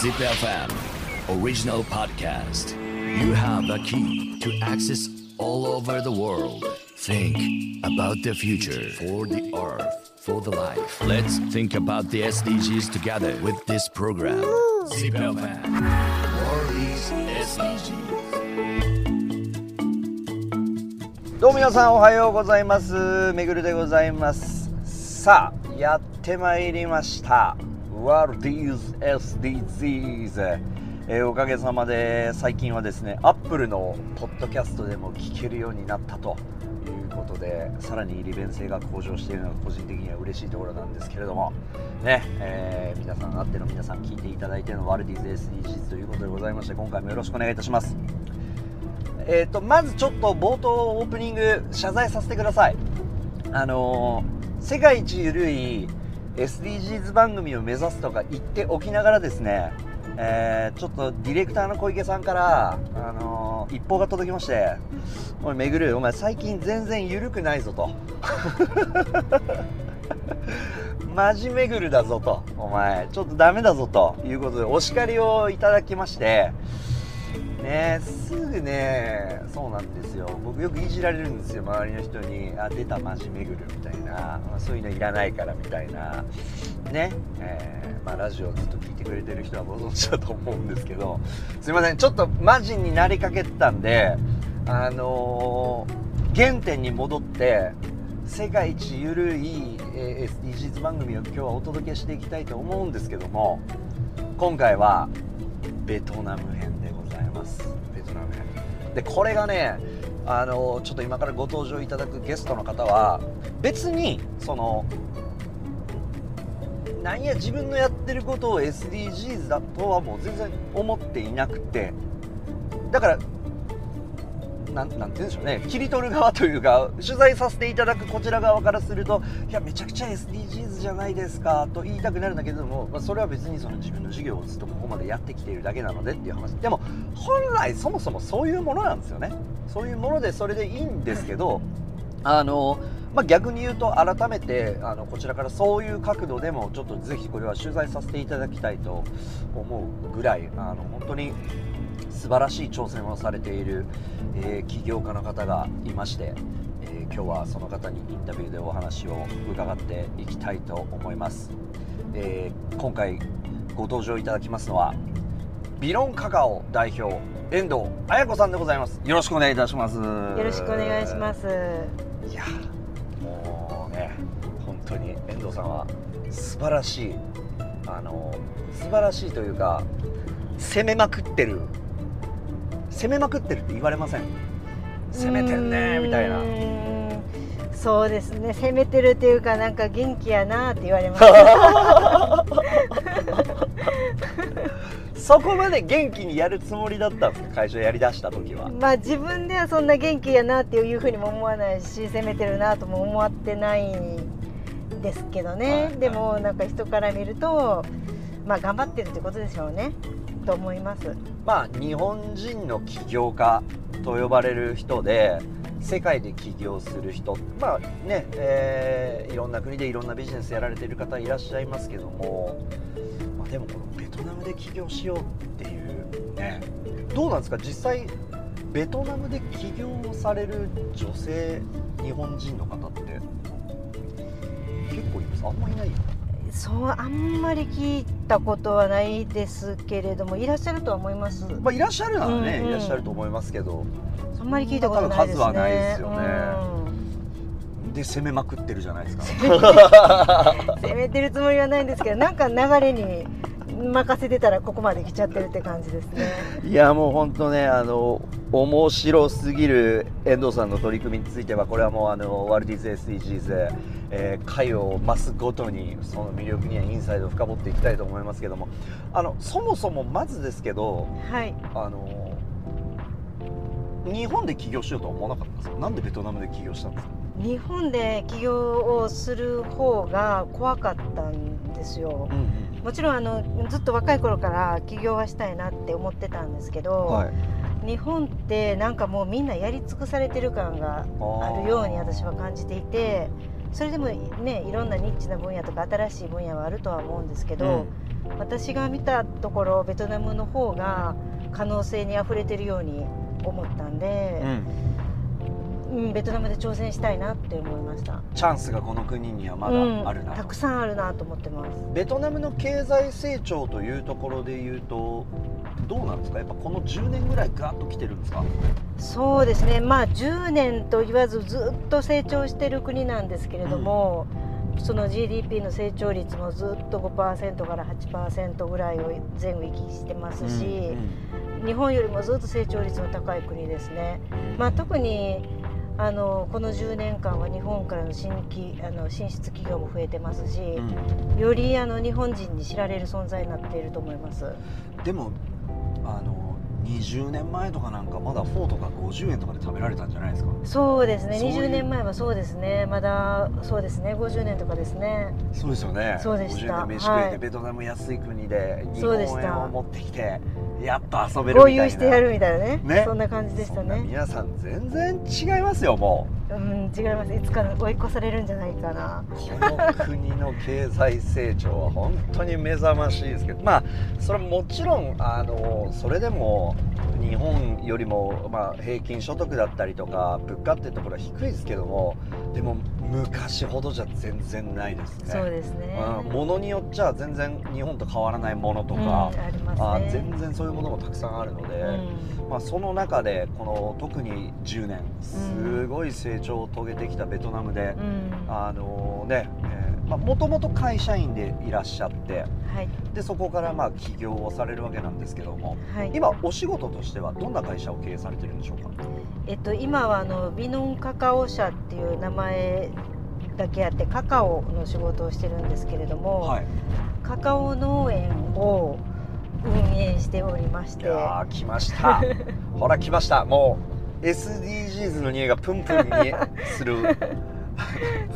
ZipFM Original Podcast You have a key to access all over the world Think about the future for the earth for the life Let's think about the SDGs together with this program ZipFM World is SDGs どうも皆さんおはようございますめぐるでございますさあやってまいりました What is SDGs、えーおかげさまで最近はですねアップルのポッドキャストでも聞けるようになったということでさらに利便性が向上しているのが個人的には嬉しいところなんですけれども。ね、えー皆さんあっての皆さん聞いていただいての What is SDGs ということでございまして今回もよろしくお願いいたします。えー、とまずちょっと冒頭オープニング謝罪させてください。あのー世界一ゆるい SDGs 番組を目指すとか言っておきながらですね、えーちょっとディレクターの小池さんから、あのー一報が届きまして「おいめぐるお前最近全然ゆるくないぞ」と「マジめぐるだぞ」と「お前ちょっとダメだぞ」ということでお叱りをいただきましてねすぐねそうなんですよ。僕よくいじられるんですよ周りの人に「あ出たマジめぐる」みたいな。あそういうのいらないからみたいな。ねえーまあ、ラジオずっと聞いてくれてる人はご存知だと思うんですけど。すいませんちょっとマジになりかけてたんであのー原点に戻って世界一ゆるい、SDGs 番組を今日はお届けしていきたいと思うんですけども今回はベトナム編。でこれがねあのちょっと今からご登場いただくゲストの方は別にそのなんや自分のやってることを SDGs だとはもう全然思っていなくて。だからなんて言うんでしょうね。切り取る側というか取材させていただくこちら側からするといやめちゃくちゃ SDGs じゃないですかと言いたくなるんだけども、まあ、それは別にその自分の授業をずっとここまでやってきているだけなのでっていう話。でも本来そもそもそういうものなんですよね。そういうものでそれでいいんですけどあのまあ、逆に言うと改めてあのこちらからそういう角度でもちょっとぜひこれは取材させていただきたいと思うぐらいあの本当に素晴らしい挑戦をされている、えー起業家の方がいまして、えー今日はその方にインタビューでお話を伺っていきたいと思います、えー今回ご登場いただきますのはビロンカカオ代表遠藤彩子さんでございます。よろしくお願いいたします。よよろしくお願いします。いやもうね本当に遠藤さんは素晴らしいあの素晴らしいというか攻めまくってる攻めまくってるって言われません。攻めてんねみたいな。そうですね。攻めてるっていうかなんか元気やなって言われます。そこまで元気にやるつもりだったんですか会社やりだした時は？まあ自分ではそんな元気やなっていうふうにも思わないし攻めてるなとも思ってないんですけどね、はい。でもなんか人から見るとまあ頑張ってるってことでしょうね。と思いますまあ日本人の起業家と呼ばれる人で世界で起業する人まあね、えーいろんな国でいろんなビジネスやられてる方いらっしゃいますけども、まあ、でもこのベトナムで起業しようっていうねどうなんですか？実際ベトナムで起業をされる女性日本人の方って結構います？あんまりいないそうあんまり聞いたことはないですけれどもいらっしゃるとは思います。まあいらっしゃるならね、うんうん。いらっしゃると思いますけど。あんまり聞いたことないですね。数はないですよね。うんで攻めまくってるじゃないですか。攻めてるつもりはないんですけどなんか流れに任せてたらここまで来ちゃってるって感じですね。いやもう本当ねあの面白すぎる遠藤さんの取り組みについてはこれはもうあのワルディズ SDGs、えー回を増すごとにその魅力にはインサイドを深掘っていきたいと思いますけどもあのそもそもまずですけどはい。あの日本で起業しようとは思わなかったんですか？なんでベトナムで起業したんですか？日本で起業をする方が怖かったんですよもちろんあのずっと若い頃から起業はしたいなって思ってたんですけど、はい。日本ってなんかもうみんなやり尽くされてる感があるように私は感じていてそれでもねいろんなニッチな分野とか新しい分野はあるとは思うんですけど、私が見たところベトナムの方が可能性にあふれてるように思ったんで、うん、ベトナムで挑戦したいなって思いました。チャンスがこの国にはまだあるな、うん、たくさんあるなと思ってます。ベトナムの経済成長というところでいうとどうなんですか？やっぱこの10年ぐらいガーッと来てるんですか？そうですね。まあ10年と言わずずっと成長してる国なんですけれども、うん、その GDP の成長率もずっと5%から8%ぐらいを前後行きしてますし、うんうん、日本よりもずっと成長率の高い国ですね。まあ、特にあのこの10年間は日本からの新規あの進出企業も増えてますし、うん、よりあの日本人に知られる存在になっていると思います。でもあの20年前とかなんかまだフォーとか50円とかで食べられたんじゃないですか？そうですね。20年前はそうですね。まだそうですね。50年とかですね。そうですよね。そうでした。50円で飯食えて、はい、ベトナム安い国で日本円を持ってきてやっと遊べるみたいな。してやるみたいなね。ね。そんな感じでしたね。皆さん全然違いますよもう。うん違います。いつか追い越されるんじゃないかな。この国の経済成長は本当に目覚ましいですけど。まあそれはもちろんあのそれでも日本よりも、まあ、平均所得だったりとか物価っていうところは低いですけども。でも昔ほどじゃ全然ないですね。そうですね、うん、ものによっちゃ全然日本と変わらないものとか、うんああ、ね、全然そういうものもたくさんあるので、うん、まあ、その中でこの特に10年すごい成長を遂げてきたベトナムで、あのね、えーもともと会社員でいらっしゃって、はい、でそこからまあ起業をされるわけなんですけども、はい、今お仕事としてはどんな会社を経営されてるんでしょうか、えっと、今はあのビノンカカオ社っていう名前だけあってカカオの仕事をしてるんですけれども、はい、カカオ農園を運営しておりまして。いや来ました。ほら来ました。もう SDGs の匂いがプンプンに する。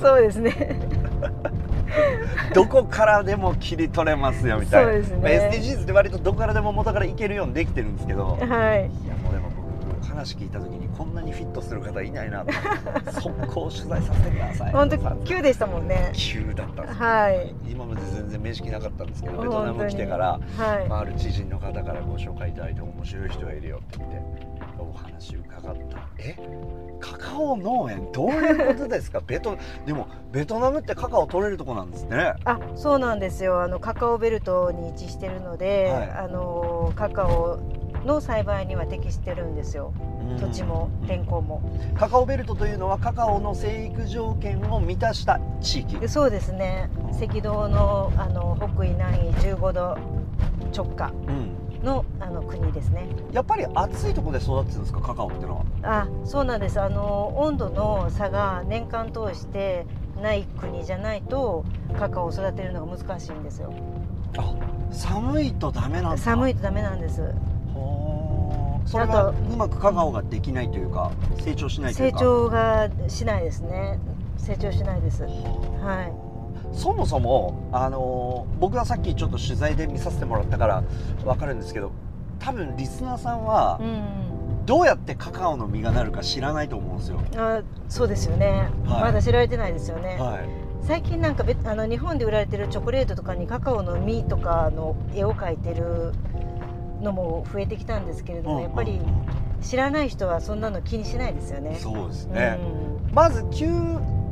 そうですね どこからでも切り取れますよみたいな。そうですね、まあ、SDGs って割とどこからでも元からいけるようにできてるんですけど、はい、いやもうでも僕話聞いた時にこんなにフィットする方いないなと。速攻取材させてください。本当急でしたもんね。急だったんですはい、今まで全然面識なかったんですけどベトナム来てから、はい。まあ、ある知人の方からご紹介いただいて面白い人がいるよって言ってお話伺った。え？カカオ農園どういうことですか？ベトでもベトナムってカカオ取れるとこなんですね。あそうなんですよ。あのカカオベルトに位置してるので、はい、あのカカオの栽培には適してるんですよ。土地も天候も。カカオベルトというのはカカオの生育条件を満たした地域。そうですね。赤道のあの北緯南緯15度直下、うん。のあの国ですね。やっぱり暑いところで育ってるんですかカカオってのは？あそうなんです。あの温度の差が年間通してない国じゃないとカカオを育てるのが難しいんですよ。あ寒いとダメなんです寒いとダメなんですそれがうまくカカオができないというか成長しないというか。成長がしないですね。成長しないです。はい。そもそも、あのー、僕はさっきちょっと取材で見させてもらったから分かるんですけど多分リスナーさんは、どうやってカカオの実がなるか知らないと思うんですよ。あそうですよね、はい、まだ知られてないですよね。はい、最近なんかあの日本で売られてるチョコレートとかにカカオの実とかの絵を描いてるのも増えてきたんですけれども、やっぱり知らない人はそんなの気にしないですよね。そうですね、うん、まず球、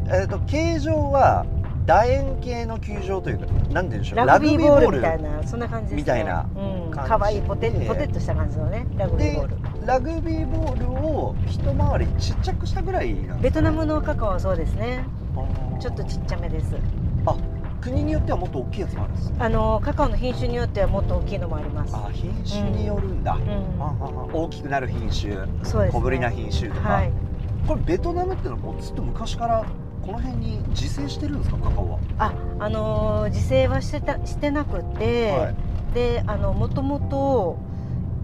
えーと形状は楕円形の球場というか何て言うんでしょうラグビーボール。みたいなそんな感じです、ね、みたいな可愛、うん、いポテポテッとした感じのねラグビーボール。ラグビーボールを一回りちっちゃくしたぐらいなんベトナムのカカオはそうですね。ちょっとちっちゃめです。あ国によってはもっと大きいやつもあるんですあのカカオの品種によってはもっと大きいのもあります。あ品種によるんだ、うん、大きくなる品種そうです、ね、小ぶりな品種とか、はい、これベトナムっていうのはもうずっと昔からこの辺に自生してるんですかカカオは？ああのー、自生はしてたしてなくて、はい、であのもともと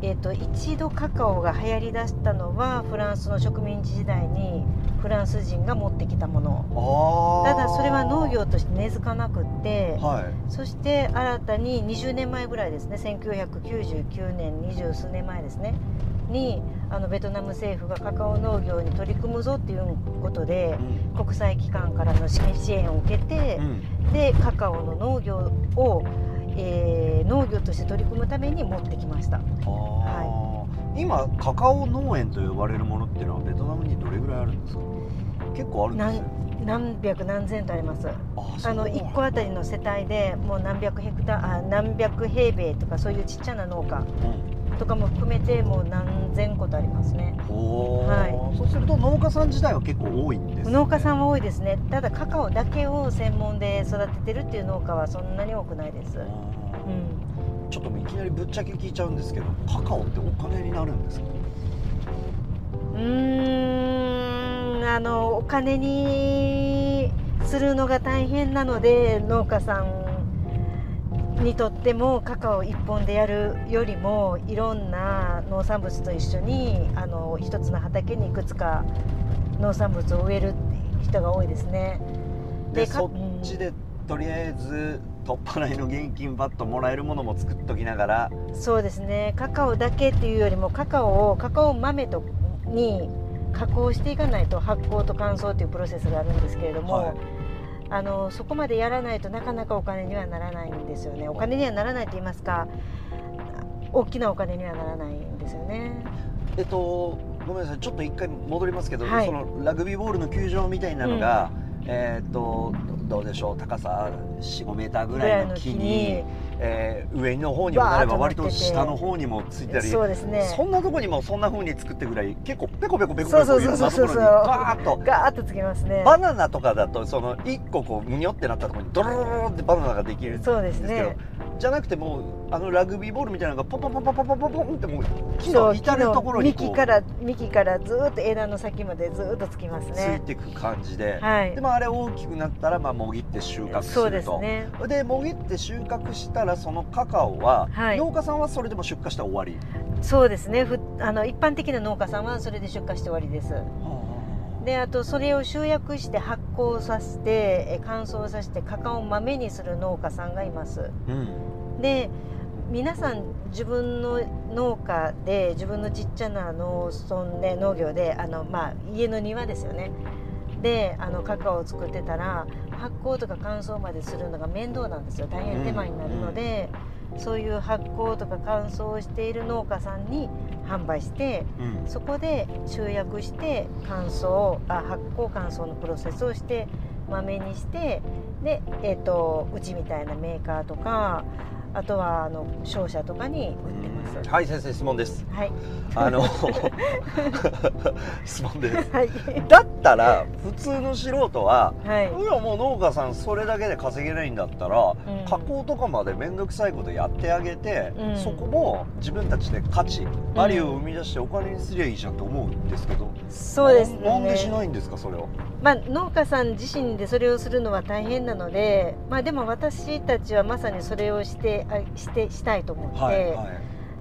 えーと、一度カカオが流行りだしたのはフランスの植民地時代にフランス人が持ってきたもの。ただそれは農業として根付かなくって、はい、そして新たに20年前ぐらいですね1999年二十数年前ですねにあのベトナム政府がカカオ農業に取り組むぞっていうことでうん。国際機関からの支援を受けてう、ん。でカカオの農業を、えー農業として取り組むために持ってきました。あー。今カカオ農園と呼ばれるものっていうのはベトナムにどれぐらいあるんですか？結構あるんですよ何百何千とあります。ああの1個あたりの世帯でもう何百ヘクタあ何百平米とかそういうちっちゃな農家とかも含めてもう何千個とありますね。はそうすると農家さん自体は結構多いんです、ね、農家さんは多いですね。ただカカオだけを専門で育ててるっていう農家はそんなに多くないです、あうーん、ちょっといきなりぶっちゃけ聞いちゃうんですけどカカオってお金になるんですか？うーんあのお金にするのが大変なので農家さんにとってもカカオ一本でやるよりもいろんな農産物と一緒にあの一つの畑にいくつか農産物を植える人が多いですね。かでそっちでとりあえず取っ払いの現金バッともらえるものも作っときながらそうですねカカオだけっていうよりもカカオをカカオ豆とに加工していかないと発酵と乾燥というプロセスがあるんですけれども、はいあのそこまでやらないとなかなかお金にはならないんですよね。お金にはならないと言いますか大きなお金にはならないんですよね。えっとごめんなさい。ちょっと一回戻りますけど、はい。そのラグビーボールの球場みたいなのが、えっとどうでしょう。高さ45メーターぐらいの木にえー上の方にもなれば割と下の方にもついたりそうですね。そんなとこにもそんな風に作ってぐらい結構ペコペコペコペコそうそういろんなところにそうそうそうバーッとガーッとつきますねバナナとかだとその1個こうむにょってなったところにドロロロロってバナナができるんですそうですけどねじゃなくてもうあのラグビーボールみたいなのがポンポンポンポンポンポンポンポンってもう木の至るところにこう幹から幹からずっと枝の先までずっとつきますね。ついていく感じで、はい。でもあれ大きくなったらまあもぎって収穫すそうで。すね。でもぎって収穫したらそのカカオは、はい。農家さんはそれでも出荷して終わり、そうですね。ふあの一般的な農家さんはそれで出荷して終わりです。であとそれを集約して発酵させてえ乾燥させてカカオ豆にする農家さんがいます。うん。で皆さん自分の農家で自分のちっちゃな農村で農業であの、まあ、家の庭ですよね。であのカカオを作ってたら発酵とか乾燥までするのが面倒なんですよ。大変手間になるので、そういう発酵とか乾燥をしている農家さんに販売してうん。そこで集約して乾燥あ発酵乾燥のプロセスをして豆にしてで、えー、とうちみたいなメーカーとかあとはあの商社とかに売ってます。はい先生質問です。はい、あの 質問です。はい、だったら普通の素人ははい、いやもう農家さんそれだけで稼げないんだったら、うん。加工とかまで面倒くさいことやってあげて、うん。そこも自分たちで価値バリューを生み出してお金にすりゃいいじゃんと思うんですけど、そうですななんでしね。ないんですかそれをまあ農家さん自身でそれをするのは大変なので、まあでも私たちはまさにそれをしてあしてしたいと思って、はいはい。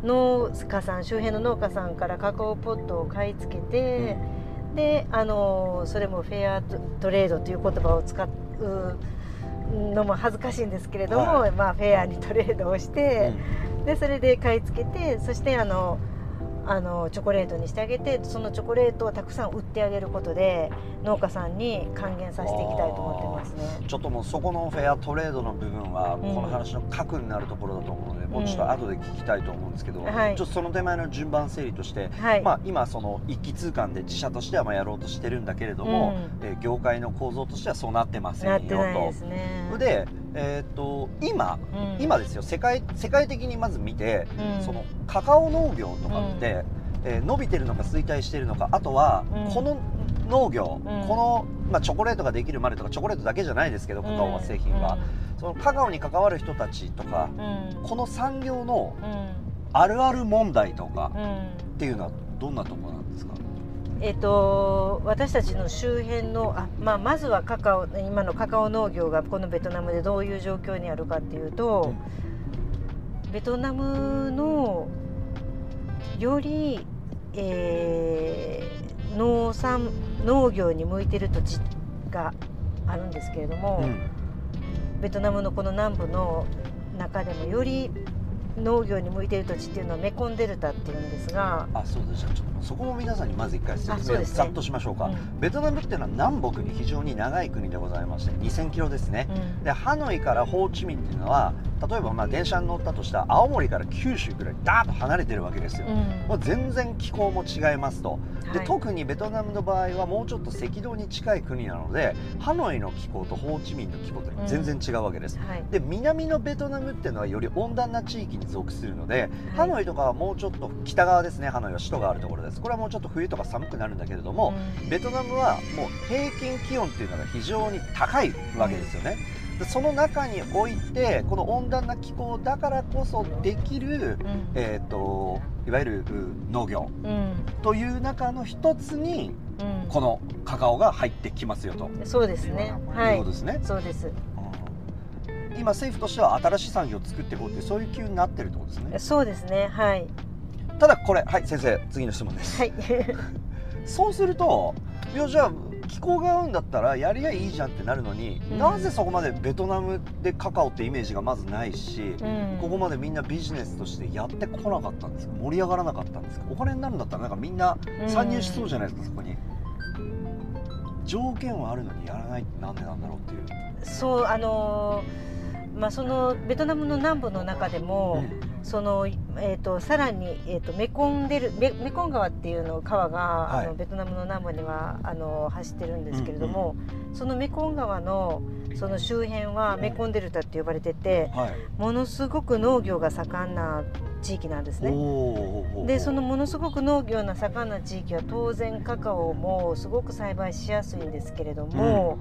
農家さん周辺の農家さんからカカオポットを買い付けて、であのそれもフェアトトレードという言葉を使うのも恥ずかしいんですけれども、はい。まあフェアにトレードをして、でそれで買い付けてそしてあのあのチョコレートにしてあげてそのチョコレートをたくさん売ってあげることで農家さんに還元させていきたいと思ってますね。ちょっともうそこのフェアトレードの部分はこの話の核になるところだと思うので、もうちょっと後で聞きたいと思うんですけど、はい。ちょっとその手前の順番整理として、はい、まあ、今その一気通貫で自社としてはまあやろうとしてるんだけれども、えー業界の構造としてはそうなってませんよと。すね。で、えー、と今うん。今ですよ。世界世界的にまず見て、うん。そのカカオ農業とかって、えー伸びてるのか衰退してるのかあとは、うん。この農業、うん。この、まあ、チョコレートができるまでとかチョコレートだけじゃないですけどカカオは製品は、そのカカオに関わる人たちとかうん。うんこの産業のうん。あるある問題とかうん。っていうのはどんなところなんですか、えっと私たちの周辺のあ、まあ、まずはカカオ今のカカオ農業がこのベトナムでどういう状況にあるかっていうと、ベトナムのより、えー農産農業に向いてる土地があるんですけれども、うんベトナムのこの南部の中でもより農業に向いている土地っていうのはメコンデルタっていうんですが、あそうです。ちょっとそこも皆さんにまず一回説明をざっとしましょうか、うん。ベトナムっていうのは南北に非常に長い国でございまして2000キロですね、うん。でハノイからホーチミンっていうのは例えばまあ電車に乗ったとしたら青森から九州ぐらいダーッと離れてるわけですよ、うん。もう全然気候も違いますと。で、はい。特にベトナムの場合はもうちょっと赤道に近い国なのでハノイの気候とホーチミンの気候って全然違うわけです、はい。で南のベトナムっていうのはより温暖な地域に属するので、ハノイとかはもうちょっと北側ですね。ハノイは首都があるところです。これはもうちょっと冬とか寒くなるんだけれども、うん。ベトナムはもう平均気温っていうのが非常に高いわけですよね、でその中においてこの温暖な気候だからこそできる、うん。えー、といわゆるう農業。うん。という中の一つにうん。このカカオが入ってきますよと、そうですね。はい。いうことですね、そうです。うん。今政府としては新しい産業を作っていこうってそういう気になってるってことですね。そうですね。はいただこれはい先生次の質問です、はい。そうするといやじゃあ気候が合うんだったらやりゃいいじゃんってなるのに、うん。なぜそこまでベトナムでカカオってイメージがまずないし、うん。ここまでみんなビジネスとしてやってこなかったんですか？盛り上がらなかったんですか？お金になるんだったらなんかみんな参入しそうじゃないですか、そこに。条件はあるのにやらないってなんでなんだろうっていう、そうあのーまあそのベトナムの南部の中でも、そのえー、とさらに、えー、とメコンデルメメコン川っていうの川が、はい。あのベトナムの南部にはあの走ってるんですけれども、そのメコン川のその周辺はメコンデルタって呼ばれててはい。ものすごく農業が盛んな地域なんですね。でそのものすごく農業が盛んな地域は当然カカオもすごく栽培しやすいんですけれども、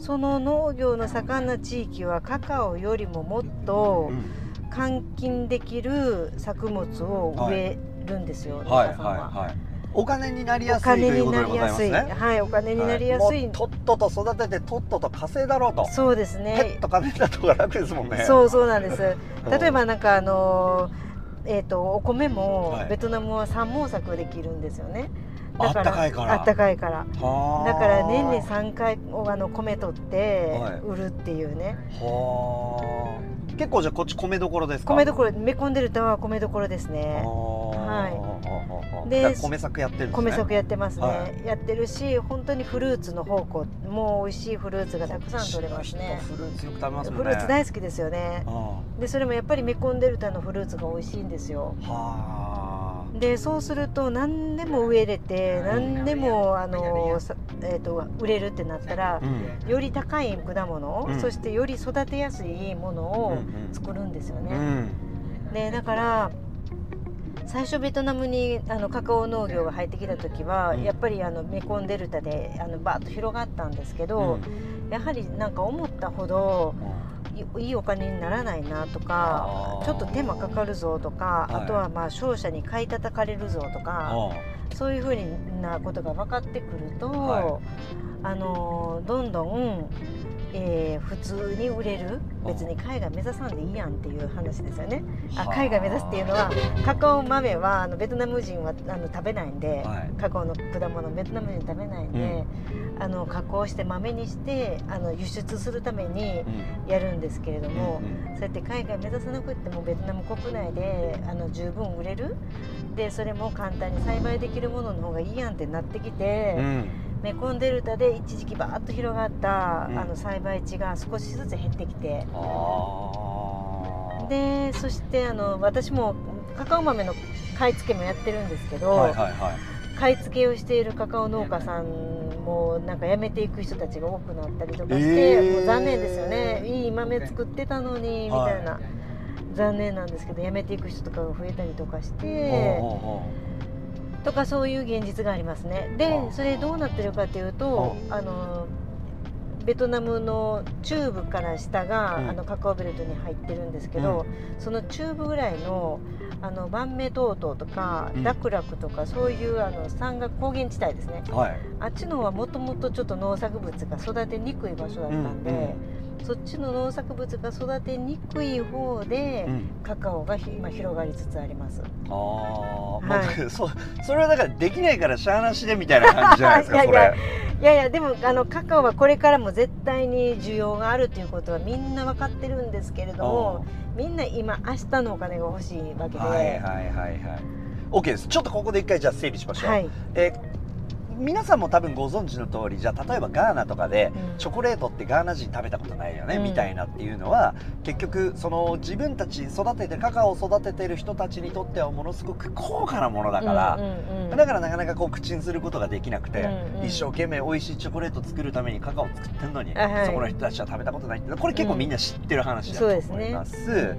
その農業の盛んな地域はカカオよりももっとうん換金できる作物を植えるんですよ、農はい家さんは。はいはい。お金になりおやすいと金になりやすい、はい、お金になりやすい、はもうとっとと育ててとっとと稼いだろうと。そうですペねッ。ト金だとが楽ですもんね。そうそうなんです。うん。例えばなんかあのーえっ、とお米もはい。ベトナムは三毛作できるんですよね。あったかいから。あったかいから。はあ。だから年に3回あの米取ってはい売るっていうね、はあ結構じゃあこっち米どころですか？米どころメコンデルタは米どころですね。はい。でで米作やってるね。米作やってますね、はやってるし本当にフルーツの宝庫もう美味しいフルーツがたくさん取れますね。フルーツよく食べますもんフねルーツ大好きですよね。あでそれもやっぱりメコンデルタのフルーツが美味しいんですよ。あはでそうすると何でも植えれて何でもあの、さえー、と売れるってなったらあうん。より高い果物、うん。そしてより育てやすいものを作るんですよね。うん。でだから最初ベトナムにあのカカオ農業が入ってきた時は、うん。やっぱりあのメコンデルタであのバーッと広がったんですけど、やはりなんか思ったほどいいいお金にならないなとかちょっと手間かかるぞとか、はい。あとはまあ商社に買い叩かれるぞとか、あそういうふうなことが分かってくると、はあのどんどん、えー普通に売れる？別に海外目指さんでいいやんっていう話ですよね。あはあ。海外目指すっていうのはカカオ豆はあのベトナム人はあの食べないんで、はい。カカオの果物ベトナム人食べないんで、あの加工して豆にしてあの輸出するためにうん。やるんですけれども、うん。そうやって海外目指さなくってもベトナム国内であの十分売れる？でそれも簡単に栽培できるものの方がいいやんってなってきて、うんメコンデルタで一時期バーッと広がった、うん。あの栽培地が少しずつ減ってきて。でそしてあの私もカカオ豆の買い付けもやってるんですけど、はいはいはい。買い付けをしているカカオ農家さんもなんか辞めていく人たちが多くなったりとかして、えー。もう残念ですよね。いい豆作ってたのにみたいな、残念なんですけど辞めていく人とかが増えたりとかして。ほうほうほとかそういう現実がありますね。あであそれどうなってるかというとあのベトナムの中部から下が、うん。あのカカオベルトに入ってるんですけど、その中部ぐらいのあのバンメトウトウとか、うん。ダクラクとかそういうあの山岳高原地帯ですね。うはい。あっちの方はもともとちょっと農作物が育てにくい場所だったんで、そっちの農作物が育てにくい方で、うん。カカオがひ今広がりつつあります。ああ、はい。僕そうそれはだからできないからしゃあなしでみたいな感じじゃないですかいやいやいやでもあのカカオはこれからも絶対に需要があるということはみんな分かってるんですけれどもみんな今明日のお金が欲しいわけで、はいはいはいはい OK ですちょっとここで一回じゃあ整理しましょう、はいえー皆さんも多分ご存知の通りじゃあ例えばガーナとかでうん。チョコレートってガーナ人食べたことないよね、うん。みたいなっていうのは結局その自分たち育ててカカオを育ててる人たちにとってはものすごく高価なものだから、うんうんうん。だからなかなかこう口にすることができなくて、うんうん。一生懸命美味しいチョコレート作るためにカカオを作ってんのに、あはい。そこの人たちは食べたことないってこれ結構みんな知ってる話だと思います。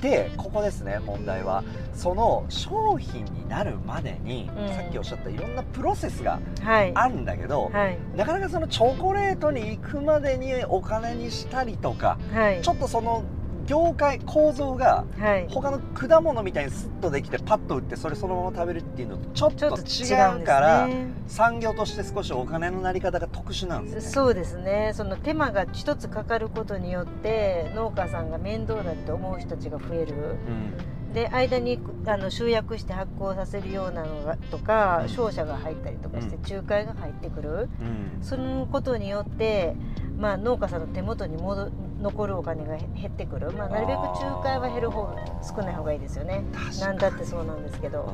でここですね問題は。その商品になるまでに、うん。さっきおっしゃったいろんなプロセスがはい。あるんだけど、はい。なかなかそのチョコレートに行くまでにお金にしたりとかはい。ちょっとその業界構造がはい。他の果物みたいにスッとできてパッと売ってそれそのまま食べるっていうのとちょっと違違うからね産業として少しお金のなり方が特殊なんですね。そうですね。その手間が一つかかることによって農家さんが面倒だって思う人たちが増える。うん。で間にあの集約して発酵させるようなのがとかうん。商社が入ったりとかしてうん。仲介が入ってくる。うん。そのことによって、まあ、農家さんの手元に戻残るお金が減ってくる、まあ、なるべく仲介は減る方少ない方がいいですよね。確かに。なんだってそうなんですけど、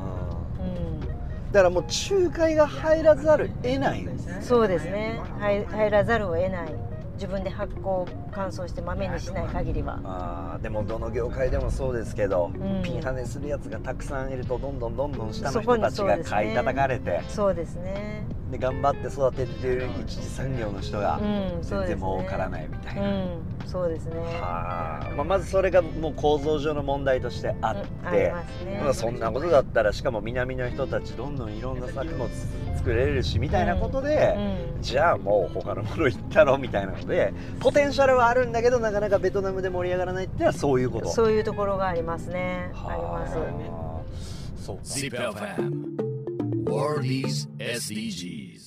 うん。うだからもう仲介が入らざる得ない。んですねん、そうですね。入入らざるを得ない。自分で発酵乾燥して豆にしない限りは。あーでもどの業界でもそうですけど、うん。ピンハネするやつがたくさんいるとどんどんどんどん下のそこに人たちが買い叩かれて。そうですねで頑張って育ててる一次産業の人が全然儲からないみたいな、うんそうですね。はあ。まあ、まずそれがもう構造上の問題としてあっうんあてり、ますね。まあ、そんなことだったらしかも南の人たちどんどんいろんな作物作れるしみたいなことで、うんじゃあもう他のもの行ったろみたいなのでポテンシャルはあるんだけどなかなかベトナムで盛り上がらないっていうのはそういうこと。そういうところがありますね。はあります。そうか ZIPFM World is SDGs